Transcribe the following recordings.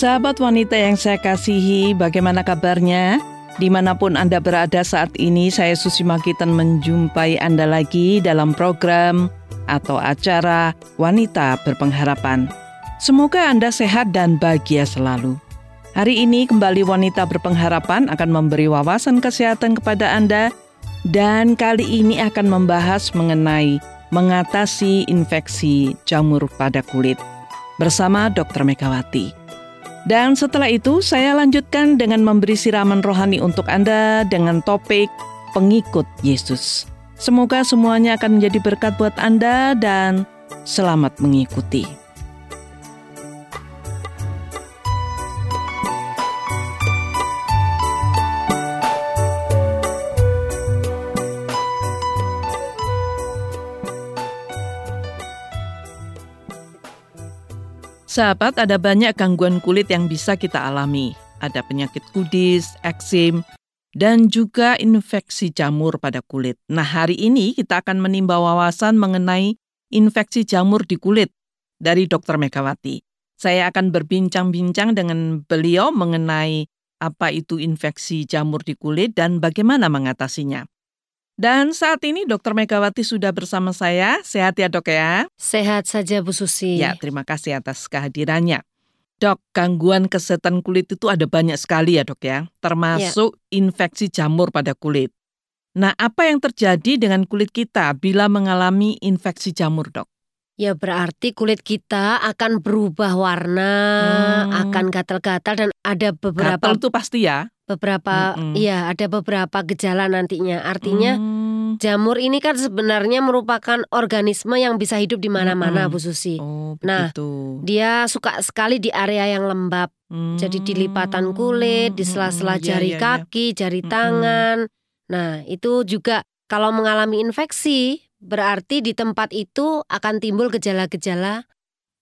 Sahabat wanita yang saya kasihi, bagaimana kabarnya? Di mana pun Anda berada saat ini, saya Susi Makitan menjumpai Anda lagi dalam program atau acara Wanita Berpengharapan. Semoga Anda sehat dan bahagia selalu. Hari ini kembali Wanita Berpengharapan akan memberi wawasan kesehatan kepada Anda dan kali ini akan membahas mengenai mengatasi infeksi jamur pada kulit bersama Dr. Megawati. Dan setelah itu saya lanjutkan dengan memberi siraman rohani untuk Anda dengan topik pengikut Yesus. Semoga semuanya akan menjadi berkat buat Anda dan selamat mengikuti. Sahabat, ada banyak gangguan kulit yang bisa kita alami. Ada penyakit kudis, eksim, dan juga infeksi jamur pada kulit. Nah, hari ini kita akan menimba wawasan mengenai infeksi jamur di kulit dari Dr. Megawati. Saya akan berbincang-bincang dengan beliau mengenai apa itu infeksi jamur di kulit dan bagaimana mengatasinya. Dan saat ini Dokter Megawati sudah bersama saya. Sehat ya dok ya? Sehat saja Bu Susi. Ya, terima kasih atas kehadirannya. Dok, gangguan kesehatan kulit itu ada banyak sekali ya dok ya, termasuk ya. infeksi jamur pada kulit. Nah, apa yang terjadi dengan kulit kita bila mengalami infeksi jamur dok? Ya berarti kulit kita akan berubah warna, hmm. akan gatal-gatal dan ada beberapa Gatal itu pasti ya. Beberapa mm iya ada beberapa gejala nantinya. Artinya mm. jamur ini kan sebenarnya merupakan organisme yang bisa hidup di mana-mana mm Bu Susi. Oh, nah, dia suka sekali di area yang lembab. Mm. Jadi di lipatan kulit, di sela-sela mm. jari yeah, yeah, kaki, yeah. jari mm tangan. Nah, itu juga kalau mengalami infeksi berarti di tempat itu akan timbul gejala-gejala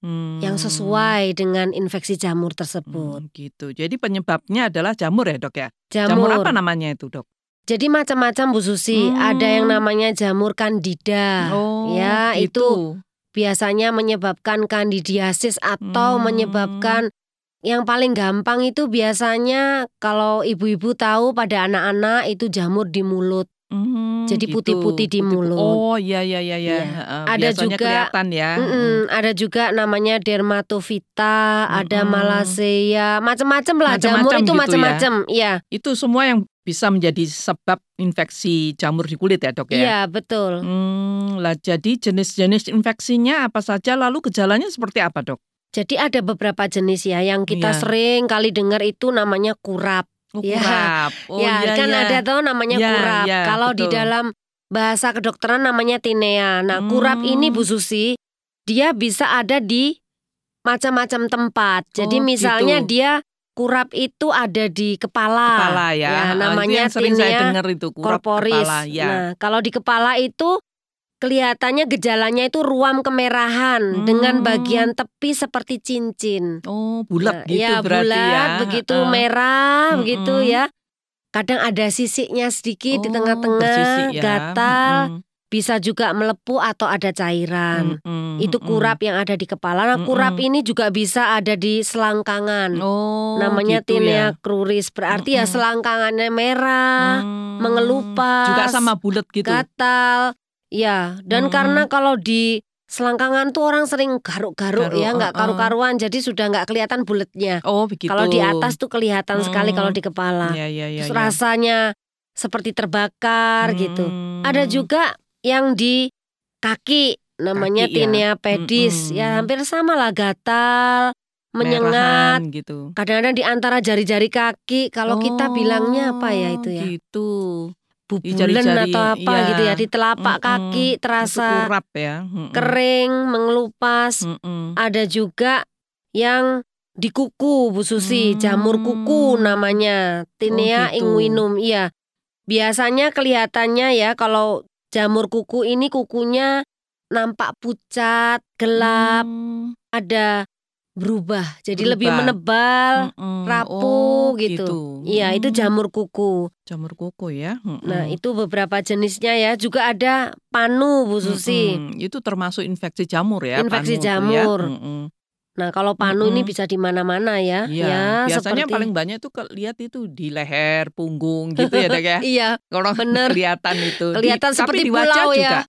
hmm. yang sesuai dengan infeksi jamur tersebut. Hmm, gitu. Jadi penyebabnya adalah jamur ya dok ya? Jamur. Jamur apa namanya itu dok? Jadi macam-macam Bu Susi. Hmm. Ada yang namanya jamur kandida. Oh, ya gitu. itu biasanya menyebabkan kandidiasis atau hmm. menyebabkan yang paling gampang itu biasanya kalau ibu-ibu tahu pada anak-anak itu jamur di mulut. Hmm, Jadi gitu. putih-putih di mulut. Oh iya iya iya. ya. Uh, ada juga kelihatan ya. Mm -mm, ada juga namanya dermatofita, hmm. ada malassea, macam-macam lah. Macem -macem jamur itu gitu macam-macam. Ya. Iya. Itu semua yang bisa menjadi sebab infeksi jamur di kulit ya dok ya. Iya betul. Hmm, lah jadi jenis-jenis infeksinya apa saja lalu gejalanya seperti apa dok? Jadi ada beberapa jenis ya yang kita ya. sering kali dengar itu namanya kurap. Oh, ya. kurap. Oh, ya, ya kan ya. ada tuh namanya ya, kurap. Ya, Kalau betul. di dalam bahasa kedokteran namanya tinea. Nah, hmm. kurap ini Bu Susi, dia bisa ada di macam-macam tempat. Jadi oh, misalnya gitu. dia kurap itu ada di kepala. Kepala ya. ya namanya oh, itu tinea saya dengar itu kurap corporis. Kepala, ya. Nah, kalau di kepala itu kelihatannya gejalanya itu ruam kemerahan hmm. dengan bagian tepi seperti cincin. Oh, bulat nah, gitu ya, berarti bulat, ya. begitu uh. merah, hmm. begitu ya. Kadang ada sisiknya sedikit oh, di tengah-tengah, ya. gatal. Hmm. Bisa juga melepuh atau ada cairan. Hmm, itu kurap yang ada di kepala. Nah, kurap hmm. ini juga bisa ada di selangkangan. Oh, Namanya gitu tinea ya. cruris. Berarti hmm. ya selangkangannya merah, hmm. mengelupas. Juga sama bulat gitu. Gatal. Ya, dan hmm. karena kalau di selangkangan tuh orang sering garuk-garuk ya, nggak uh, karu-karuan, jadi sudah nggak kelihatan bulatnya. Oh begitu. Kalau di atas tuh kelihatan hmm. sekali kalau di kepala. Ya, ya, ya, Terus ya. rasanya seperti terbakar hmm. gitu. Ada juga yang di kaki, namanya kaki, tinea ya. pedis. Hmm. Ya hampir sama lah gatal, menyengat. Merahan, gitu. Kadang-kadang di antara jari-jari kaki. Kalau oh, kita bilangnya apa ya itu ya? Gitu bubulen atau apa iya. gitu ya di telapak mm -mm. kaki terasa kurap ya mm -mm. kering mengelupas mm -mm. ada juga yang di kuku Bu Susi mm. jamur kuku namanya tinea oh, gitu. inguinum iya biasanya kelihatannya ya kalau jamur kuku ini kukunya nampak pucat gelap mm. ada berubah jadi Berubah. lebih menebal mm rapuh oh, gitu. gitu. Iya, itu jamur kuku. Jamur kuku ya. Mm. Nah, itu beberapa jenisnya ya. Juga ada panu Bu Susi. Mm. Itu termasuk infeksi jamur ya. Infeksi panu jamur. Ya. -mm. Nah, kalau panu ini Mm-mm. bisa di mana-mana ya. Iya, ya, biasanya seperti paling banyak ke- lihat itu di leher, punggung gitu ya dok ya. Iya, Kalau bener. kelihatan itu. Di- Kelihatan tapi seperti di wajah pulau juga. ya.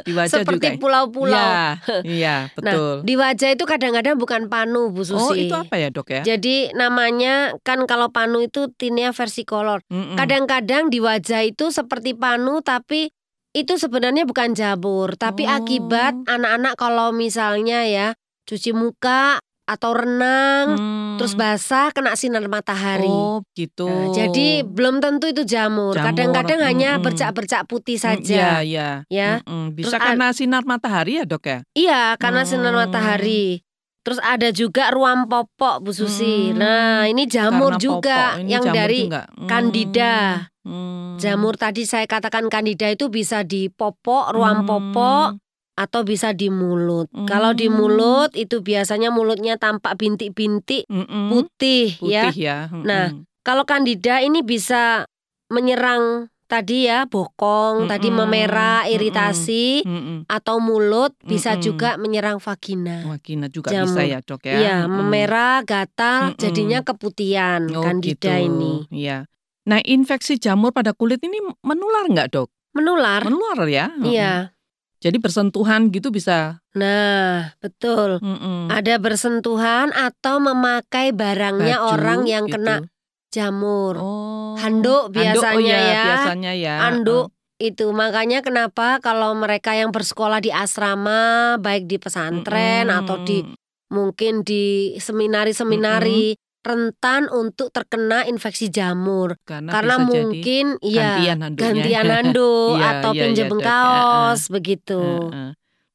Di wajah seperti juga. pulau-pulau. Iya, iya Nah, betul. di wajah itu kadang-kadang bukan panu, Bu oh Susi. itu apa ya dok ya? Jadi namanya kan kalau panu itu tinea versicolor. Mm-mm. Kadang-kadang di wajah itu seperti panu tapi itu sebenarnya bukan jamur, tapi Oh. akibat anak-anak kalau misalnya ya cuci muka atau renang Hmm. terus basah kena sinar matahari. Oh gitu. Nah, jadi belum tentu itu jamur. Kadang-kadang hanya mm-mm. bercak-bercak putih Mm, saja. Iya, iya. Ya. Mm-mm. Bisa Terus karena sinar matahari ya dok ya? Iya, karena sinar Hmm. matahari. Terus ada juga ruam popok Bu Susi. Hmm. Nah, ini jamur Karena juga. Ini yang jamur dari juga. Hmm. Candida. Hmm. Jamur tadi saya katakan Candida itu bisa di popok, ruam Hmm. popok atau bisa di mulut. Kalau di Hmm. mulut itu biasanya mulutnya tampak bintik-bintik Mm-mm. putih, Putih ya. ya. Nah, Kalau Candida ini bisa menyerang tadi ya bokong, tadi Mm-mm. memerah, Mm-mm. iritasi Mm-mm. atau mulut bisa Mm-mm. juga menyerang vagina. Vagina juga Jamur. bisa ya dok ya? Iya, Mm-mm. memerah, gatal, Mm-mm. jadinya keputihan Oh, Candida gitu. ini. Iya. Nah infeksi jamur pada kulit ini menular nggak dok? Menular. Menular ya? Iya. Jadi bersentuhan gitu bisa. Nah, betul. Mm-mm. Ada bersentuhan atau memakai barangnya Baju orang yang gitu. kena jamur. Oh. Handuk biasanya oh, iya, ya. Biasanya ya. Anduk itu makanya kenapa kalau mereka yang bersekolah di asrama baik di pesantren Mm-mm. atau di mungkin di seminari-seminari rentan untuk terkena infeksi jamur karena, karena mungkin ya gantian handuknya. gantian handuk Iya, atau iya, pinjem iya, Dok. kaos begitu.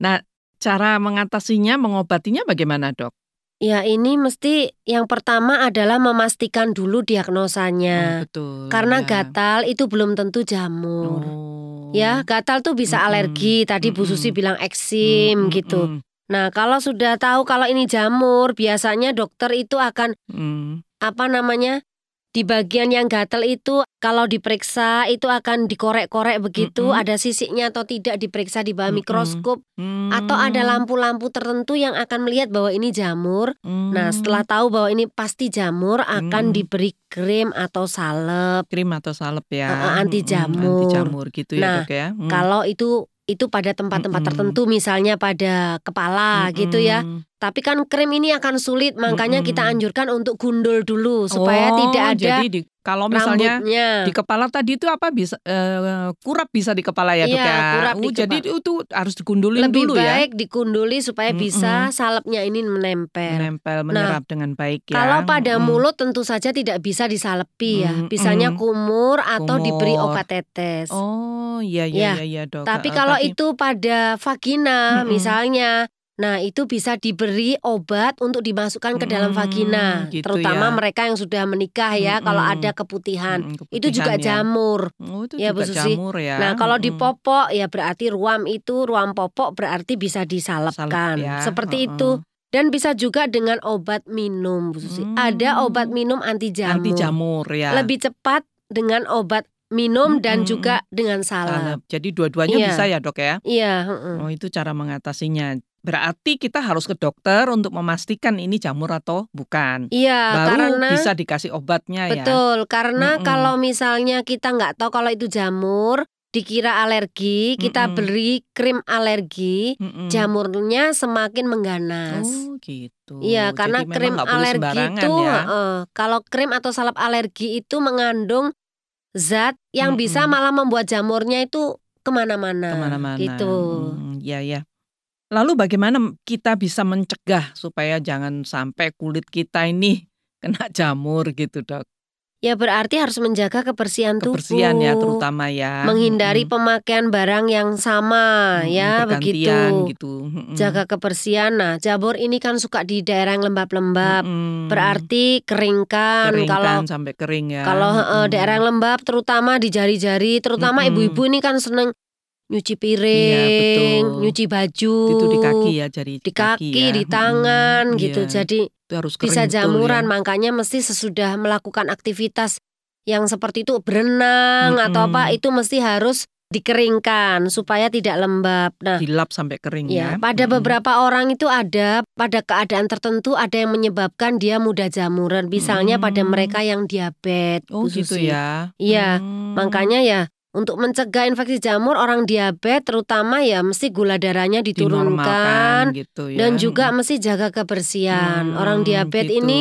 Nah, cara mengatasinya, mengobatinya bagaimana, Dok? Ya ini mesti yang pertama adalah memastikan dulu diagnosanya. Oh, betul. Karena ya. gatal itu belum tentu jamur. Oh. Ya, gatal tuh bisa Mm-mm. alergi. Tadi Bu Susi bilang eksim Mm, gitu. mm, Nah, kalau sudah tahu kalau ini jamur, biasanya dokter itu akan mm. apa namanya? Di bagian yang gatal itu kalau diperiksa itu akan dikorek-korek begitu, Mm-mm. ada sisiknya atau tidak diperiksa di bawah Mm-mm. mikroskop Mm. atau ada lampu-lampu tertentu yang akan melihat bahwa ini jamur. Mm. Nah, setelah tahu bahwa ini pasti jamur akan Mm. diberi krim atau salep. krim atau salep ya. Uh, anti Mm, jamur. Anti jamur gitu ya, Nah, Dok ya. Mm. Kalau itu itu pada tempat-tempat Mm-mm. tertentu misalnya pada kepala gitu ya. Tapi kan krim ini akan sulit, makanya kita anjurkan untuk gundul dulu supaya Oh, tidak ada Jadi di, kalau misalnya rambutnya. di kepala tadi itu apa bisa eh, kurap bisa di kepala ya, Dok Iya, ya? kurap di Oh, jadi kepala. itu harus digundulin Lebih dulu ya. baik dikunduli supaya bisa Mm-mm. salepnya ini menempel. Menempel, menyerap dengan baik ya. Kalau pada Mm-mm. mulut tentu saja tidak bisa disalepi ya. Mm-mm. Bisanya kumur atau diberi Kumur. obat tetes. Oh, iya Ya, iya iya, iya, Dok. Tapi kalau tapi- itu pada vagina Mm-mm. misalnya, nah itu bisa diberi obat untuk dimasukkan ke dalam Mm, vagina, gitu terutama ya. mereka yang sudah menikah ya. Kalau Mm-mm. ada keputihan, Mm-mm, itu juga keputihan ya. jamur. Oh, itu Ya, juga Bu Susi. jamur ya. Nah kalau di Mm-mm. popok ya berarti ruam itu ruam popok berarti bisa Salep disalepkan, ya, seperti heeh. itu. Dan bisa juga dengan obat minum, Bu Susi. Hmm. Ada obat minum anti jamur. anti jamur ya. Lebih cepat dengan obat minum dan Mm-mm. juga dengan salep. Salep. Jadi dua-duanya Iya. bisa ya, Dok ya. Iya, heeh. Oh, itu cara mengatasinya. Berarti kita harus ke dokter untuk memastikan ini jamur atau bukan. Iya, Baru karena bisa dikasih obatnya ya. betul. Karena Mm-mm. kalau misalnya kita nggak tahu kalau itu jamur, dikira alergi, kita Mm-mm. beri krim alergi, Mm-mm. jamurnya semakin mengganas. Oh, gitu. Iya, karena Jadi krim alergi itu, ya. heeh, kalau krim atau salep alergi itu mengandung zat yang bisa Mm-mm. malah membuat jamurnya itu ke mana-mana. ke mana-mana. Gitu. Hmm, ya ya. Lalu bagaimana kita bisa mencegah supaya jangan sampai kulit kita ini kena jamur gitu dok? Ya berarti harus menjaga kebersihan, Kebersihan ya terutama ya. menghindari Mm-mm. pemakaian barang yang sama Mm-mm, ya begitu. gitu. Mm-mm. Jaga kebersihan. Nah, jamur ini kan suka di daerah yang lembab-lembab. Mm-mm. Berarti keringkan. Keringkan Kalau sampai kering ya. kalau Mm-mm. daerah yang lembab terutama di jari-jari, terutama ibu-ibu ini kan seneng nyuci Iya, piring, betul. nyuci baju. itu di kaki ya jari Di kaki, ya. di tangan gitu. Iya, Jadi itu harus bisa jamuran ya. makanya mesti sesudah melakukan aktivitas yang seperti itu berenang atau Mm-mm. apa itu mesti harus dikeringkan supaya tidak lembab. Nah, dilap sampai kering ya. ya. Pada hmm. beberapa orang itu ada pada keadaan tertentu ada yang menyebabkan dia mudah jamuran. Misalnya hmm. pada mereka yang diabetes. Oh gitu ya. Iya, hmm. makanya ya untuk mencegah infeksi jamur orang diabetes terutama ya mesti gula darahnya diturunkan gitu ya. dan juga mesti jaga kebersihan. Hmm, orang diabetes gitu. ini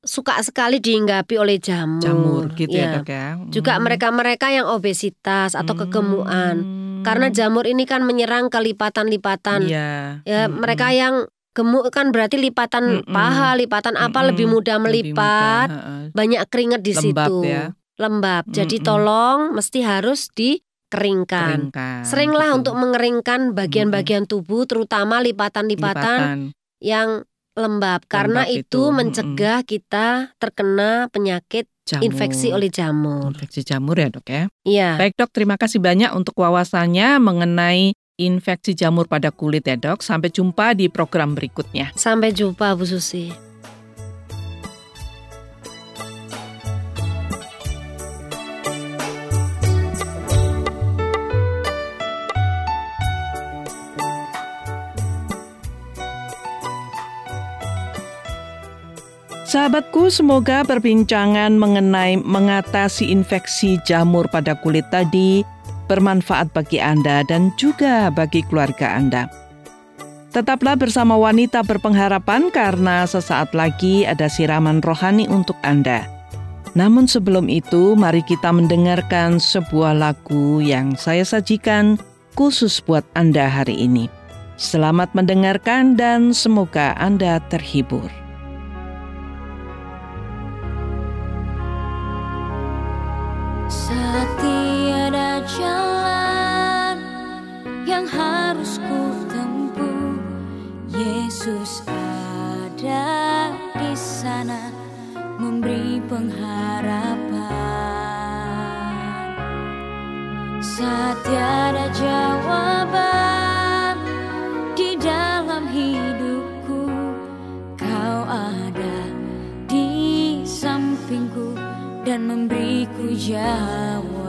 suka sekali dihinggapi oleh jamur. Jamur gitu ya, ya dok ya. Hmm. Juga mereka-mereka yang obesitas atau hmm. kegemukan. Karena jamur ini kan menyerang kelipatan-lipatan. Ya, ya hmm. mereka yang gemuk kan berarti lipatan hmm. paha, lipatan apa hmm. lebih mudah melipat. Lebih mudah. Banyak keringat di Lembab situ. Ya. Lembab. Hmm. Jadi tolong mesti harus di keringkan. keringkan Seringlah gitu. untuk mengeringkan bagian-bagian tubuh terutama lipatan-lipatan yang lembab karena itu, itu mencegah kita terkena penyakit jamur. infeksi oleh jamur. Infeksi jamur ya dok ya? Iya. Baik dok, terima kasih banyak untuk wawasannya mengenai infeksi jamur pada kulit ya dok. Sampai jumpa di program berikutnya. Sampai jumpa Bu Susi. Sahabatku, semoga perbincangan mengenai mengatasi infeksi jamur pada kulit tadi bermanfaat bagi Anda dan juga bagi keluarga Anda. Tetaplah bersama wanita berpengharapan karena sesaat lagi ada siraman rohani untuk Anda. Namun sebelum itu, mari kita mendengarkan sebuah lagu yang saya sajikan khusus buat Anda hari ini. Selamat mendengarkan dan semoga Anda terhibur. Tiada jawaban di dalam hidupku. Kau ada di sampingku dan memberiku jawaban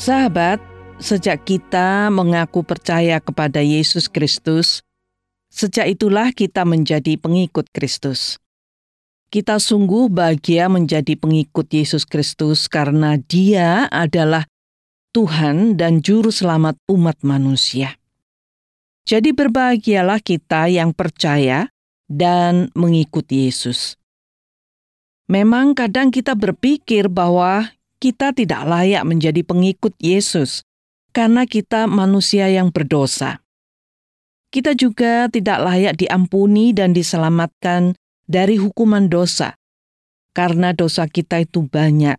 Sahabat, sejak kita mengaku percaya kepada Yesus Kristus, sejak itulah kita menjadi pengikut Kristus. Kita sungguh bahagia menjadi pengikut Yesus Kristus karena Dia adalah Tuhan dan Juru Selamat umat manusia. Jadi, berbahagialah kita yang percaya dan mengikuti Yesus. Memang, kadang kita berpikir bahwa kita tidak layak menjadi pengikut Yesus karena kita manusia yang berdosa. Kita juga tidak layak diampuni dan diselamatkan dari hukuman dosa karena dosa kita itu banyak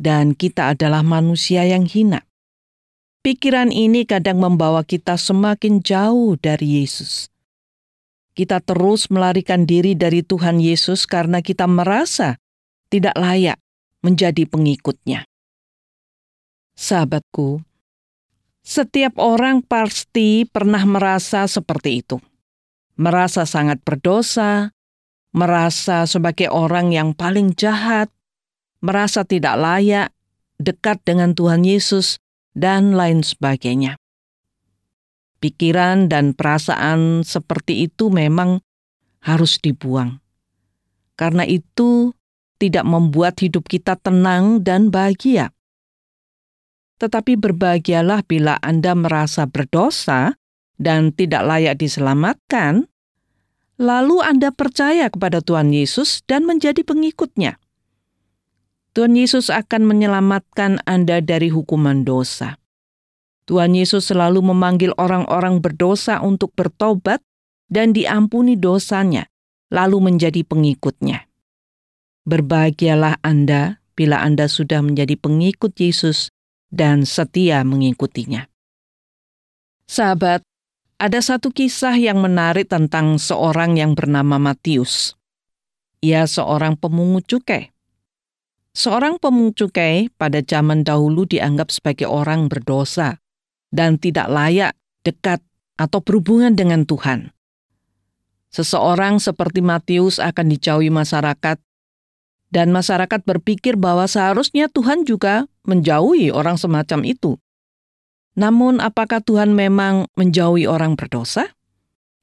dan kita adalah manusia yang hina. Pikiran ini kadang membawa kita semakin jauh dari Yesus. Kita terus melarikan diri dari Tuhan Yesus karena kita merasa tidak layak menjadi pengikutnya. Sahabatku, setiap orang pasti pernah merasa seperti itu. Merasa sangat berdosa, merasa sebagai orang yang paling jahat, merasa tidak layak, dekat dengan Tuhan Yesus, dan lain sebagainya. Pikiran dan perasaan seperti itu memang harus dibuang. Karena itu tidak membuat hidup kita tenang dan bahagia. Tetapi berbahagialah bila Anda merasa berdosa dan tidak layak diselamatkan, lalu Anda percaya kepada Tuhan Yesus dan menjadi pengikutnya. Tuhan Yesus akan menyelamatkan Anda dari hukuman dosa. Tuhan Yesus selalu memanggil orang-orang berdosa untuk bertobat dan diampuni dosanya, lalu menjadi pengikutnya. Berbahagialah Anda bila Anda sudah menjadi pengikut Yesus dan setia mengikutinya. Sahabat, ada satu kisah yang menarik tentang seorang yang bernama Matius. Ia seorang pemungut cukai. Seorang pemungut cukai pada zaman dahulu dianggap sebagai orang berdosa dan tidak layak dekat atau berhubungan dengan Tuhan. Seseorang seperti Matius akan dijauhi masyarakat dan masyarakat berpikir bahwa seharusnya Tuhan juga menjauhi orang semacam itu. Namun, apakah Tuhan memang menjauhi orang berdosa?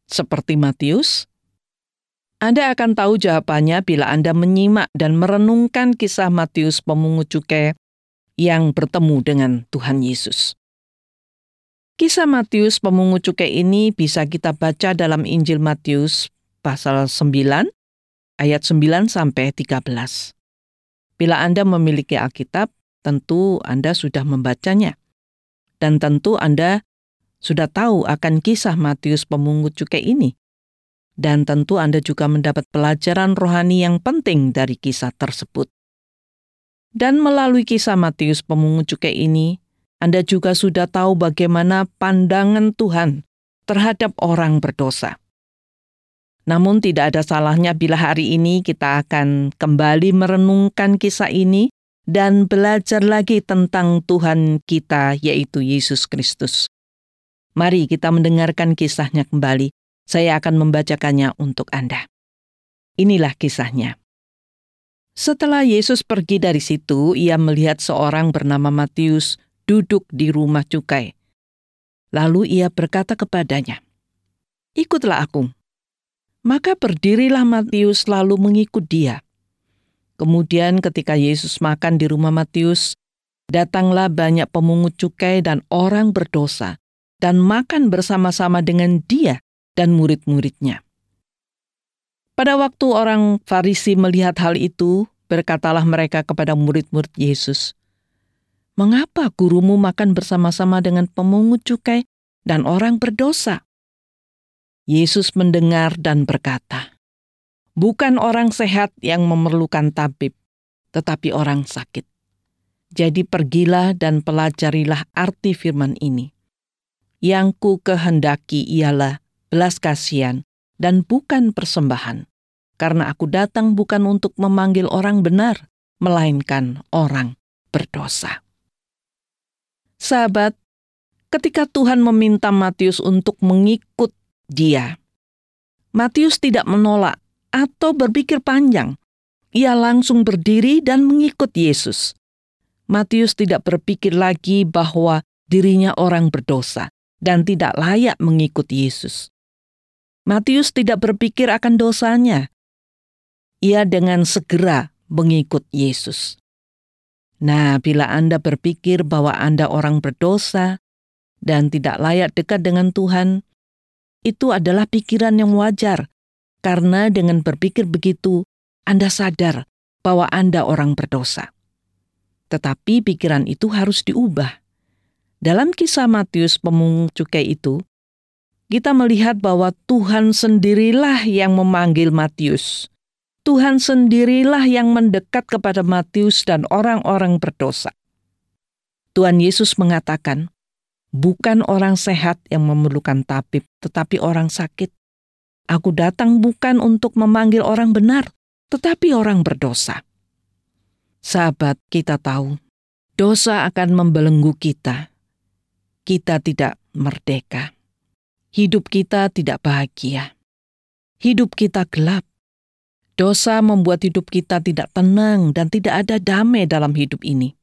Seperti Matius? Anda akan tahu jawabannya bila Anda menyimak dan merenungkan kisah Matius pemungut cukai yang bertemu dengan Tuhan Yesus. Kisah Matius pemungut cukai ini bisa kita baca dalam Injil Matius pasal 9 ayat 9 sampai 13. Bila Anda memiliki Alkitab, tentu Anda sudah membacanya. Dan tentu Anda sudah tahu akan kisah Matius pemungut cukai ini. Dan tentu Anda juga mendapat pelajaran rohani yang penting dari kisah tersebut. Dan melalui kisah Matius pemungut cukai ini, Anda juga sudah tahu bagaimana pandangan Tuhan terhadap orang berdosa. Namun tidak ada salahnya bila hari ini kita akan kembali merenungkan kisah ini dan belajar lagi tentang Tuhan kita yaitu Yesus Kristus. Mari kita mendengarkan kisahnya kembali. Saya akan membacakannya untuk Anda. Inilah kisahnya. Setelah Yesus pergi dari situ, ia melihat seorang bernama Matius duduk di rumah cukai. Lalu ia berkata kepadanya, "Ikutlah aku." Maka berdirilah Matius lalu mengikut dia. Kemudian ketika Yesus makan di rumah Matius, datanglah banyak pemungut cukai dan orang berdosa dan makan bersama-sama dengan dia dan murid-muridnya. Pada waktu orang Farisi melihat hal itu, berkatalah mereka kepada murid-murid Yesus, "Mengapa gurumu makan bersama-sama dengan pemungut cukai dan orang berdosa?" Yesus mendengar dan berkata, "Bukan orang sehat yang memerlukan tabib, tetapi orang sakit. Jadi pergilah dan pelajarilah arti firman ini. Yang ku kehendaki ialah belas kasihan dan bukan persembahan. Karena aku datang bukan untuk memanggil orang benar, melainkan orang berdosa. Sahabat, ketika Tuhan meminta Matius untuk mengikut dia, Matius tidak menolak atau berpikir panjang. Ia langsung berdiri dan mengikut Yesus. Matius tidak berpikir lagi bahwa dirinya orang berdosa dan tidak layak mengikut Yesus. Matius tidak berpikir akan dosanya. Ia dengan segera mengikut Yesus. Nah, bila Anda berpikir bahwa Anda orang berdosa dan tidak layak dekat dengan Tuhan, itu adalah pikiran yang wajar, karena dengan berpikir begitu, Anda sadar bahwa Anda orang berdosa. Tetapi pikiran itu harus diubah. Dalam kisah Matius pemungut cukai itu, kita melihat bahwa Tuhan sendirilah yang memanggil Matius. Tuhan sendirilah yang mendekat kepada Matius dan orang-orang berdosa. Tuhan Yesus mengatakan, bukan orang sehat yang memerlukan tabib, tetapi orang sakit. Aku datang bukan untuk memanggil orang benar, tetapi orang berdosa. Sahabat, kita tahu dosa akan membelenggu kita. Kita tidak merdeka. Hidup kita tidak bahagia. Hidup kita gelap. Dosa membuat hidup kita tidak tenang dan tidak ada damai dalam hidup ini.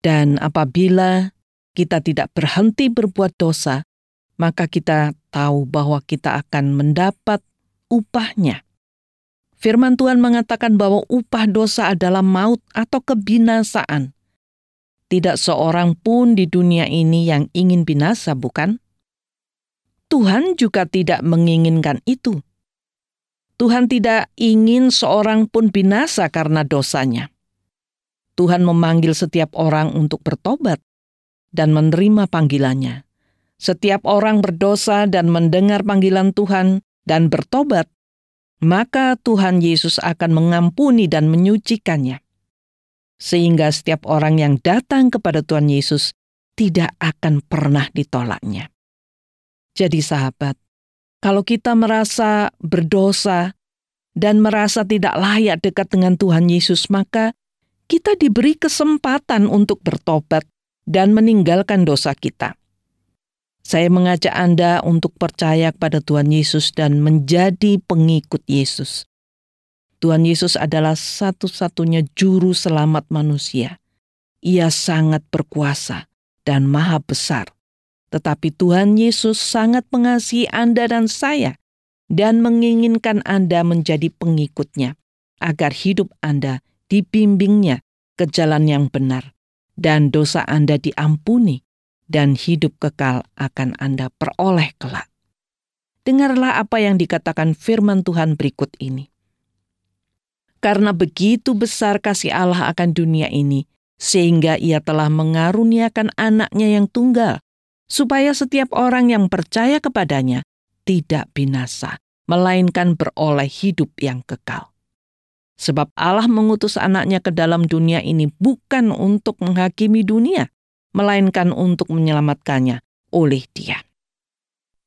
Dan apabila kita tidak berhenti berbuat dosa, maka kita tahu bahwa kita akan mendapat upahnya. Firman Tuhan mengatakan bahwa upah dosa adalah maut atau kebinasaan. Tidak seorang pun di dunia ini yang ingin binasa, bukan? Tuhan juga tidak menginginkan itu. Tuhan tidak ingin seorang pun binasa karena dosanya. Tuhan memanggil setiap orang untuk bertobat dan menerima panggilannya. Setiap orang berdosa dan mendengar panggilan Tuhan dan bertobat, maka Tuhan Yesus akan mengampuni dan menyucikannya. Sehingga setiap orang yang datang kepada Tuhan Yesus tidak akan pernah ditolaknya. Jadi sahabat, kalau kita merasa berdosa dan merasa tidak layak dekat dengan Tuhan Yesus, maka kita diberi kesempatan untuk bertobat dan meninggalkan dosa kita. Saya mengajak Anda untuk percaya kepada Tuhan Yesus dan menjadi pengikut Yesus. Tuhan Yesus adalah satu-satunya juru selamat manusia. Ia sangat berkuasa dan maha besar. Tetapi Tuhan Yesus sangat mengasihi Anda dan saya dan menginginkan Anda menjadi pengikutnya agar hidup Anda dibimbingnya ke jalan yang benar dan dosa Anda diampuni dan hidup kekal akan Anda peroleh kelak. Dengarlah apa yang dikatakan firman Tuhan berikut ini. Karena begitu besar kasih Allah akan dunia ini, sehingga ia telah mengaruniakan anaknya yang tunggal, supaya setiap orang yang percaya kepadanya tidak binasa, melainkan beroleh hidup yang kekal. Sebab Allah mengutus anaknya ke dalam dunia ini bukan untuk menghakimi dunia, melainkan untuk menyelamatkannya oleh Dia.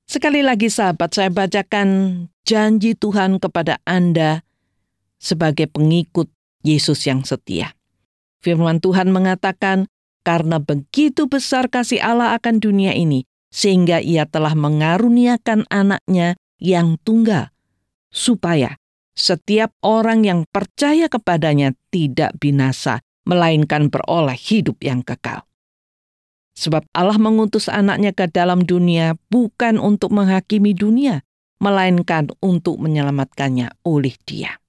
Sekali lagi, sahabat, saya bacakan janji Tuhan kepada Anda sebagai pengikut Yesus yang setia. Firman Tuhan mengatakan, "Karena begitu besar kasih Allah akan dunia ini, sehingga Ia telah mengaruniakan anaknya yang tunggal, supaya setiap orang yang percaya kepadanya tidak binasa, melainkan beroleh hidup yang kekal." Sebab Allah mengutus anaknya ke dalam dunia bukan untuk menghakimi dunia, melainkan untuk menyelamatkannya oleh dia.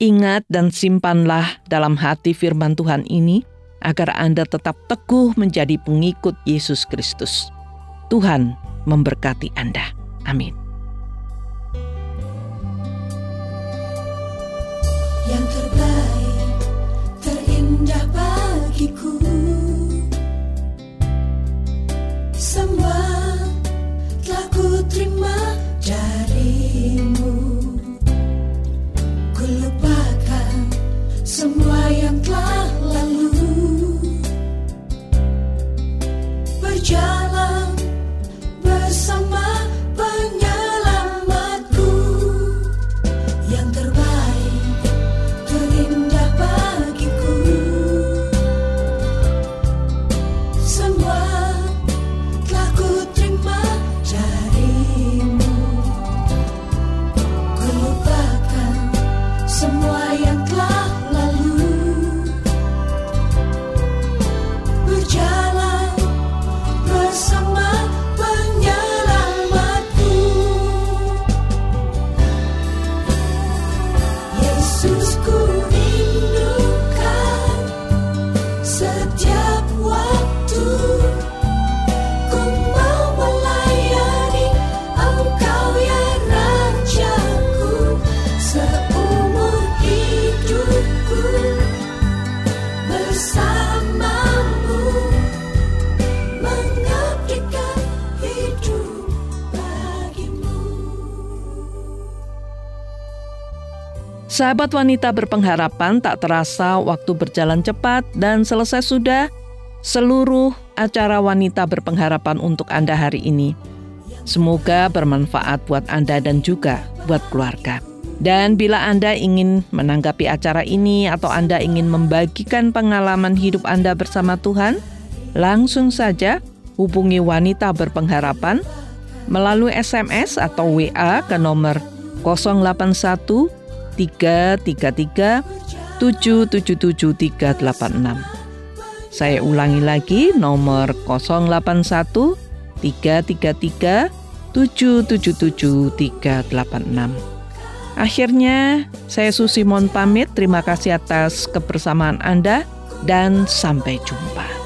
Ingat dan simpanlah dalam hati firman Tuhan ini agar Anda tetap teguh menjadi pengikut Yesus Kristus. Tuhan memberkati Anda. Amin. Sahabat wanita berpengharapan tak terasa waktu berjalan cepat dan selesai sudah seluruh acara wanita berpengharapan untuk Anda hari ini. Semoga bermanfaat buat Anda dan juga buat keluarga. Dan bila Anda ingin menanggapi acara ini atau Anda ingin membagikan pengalaman hidup Anda bersama Tuhan, langsung saja hubungi wanita berpengharapan melalui SMS atau WA ke nomor 081 333 777 386. Saya ulangi lagi nomor 081 333 777 386. Akhirnya, saya Susi Mon pamit. Terima kasih atas kebersamaan Anda dan sampai jumpa.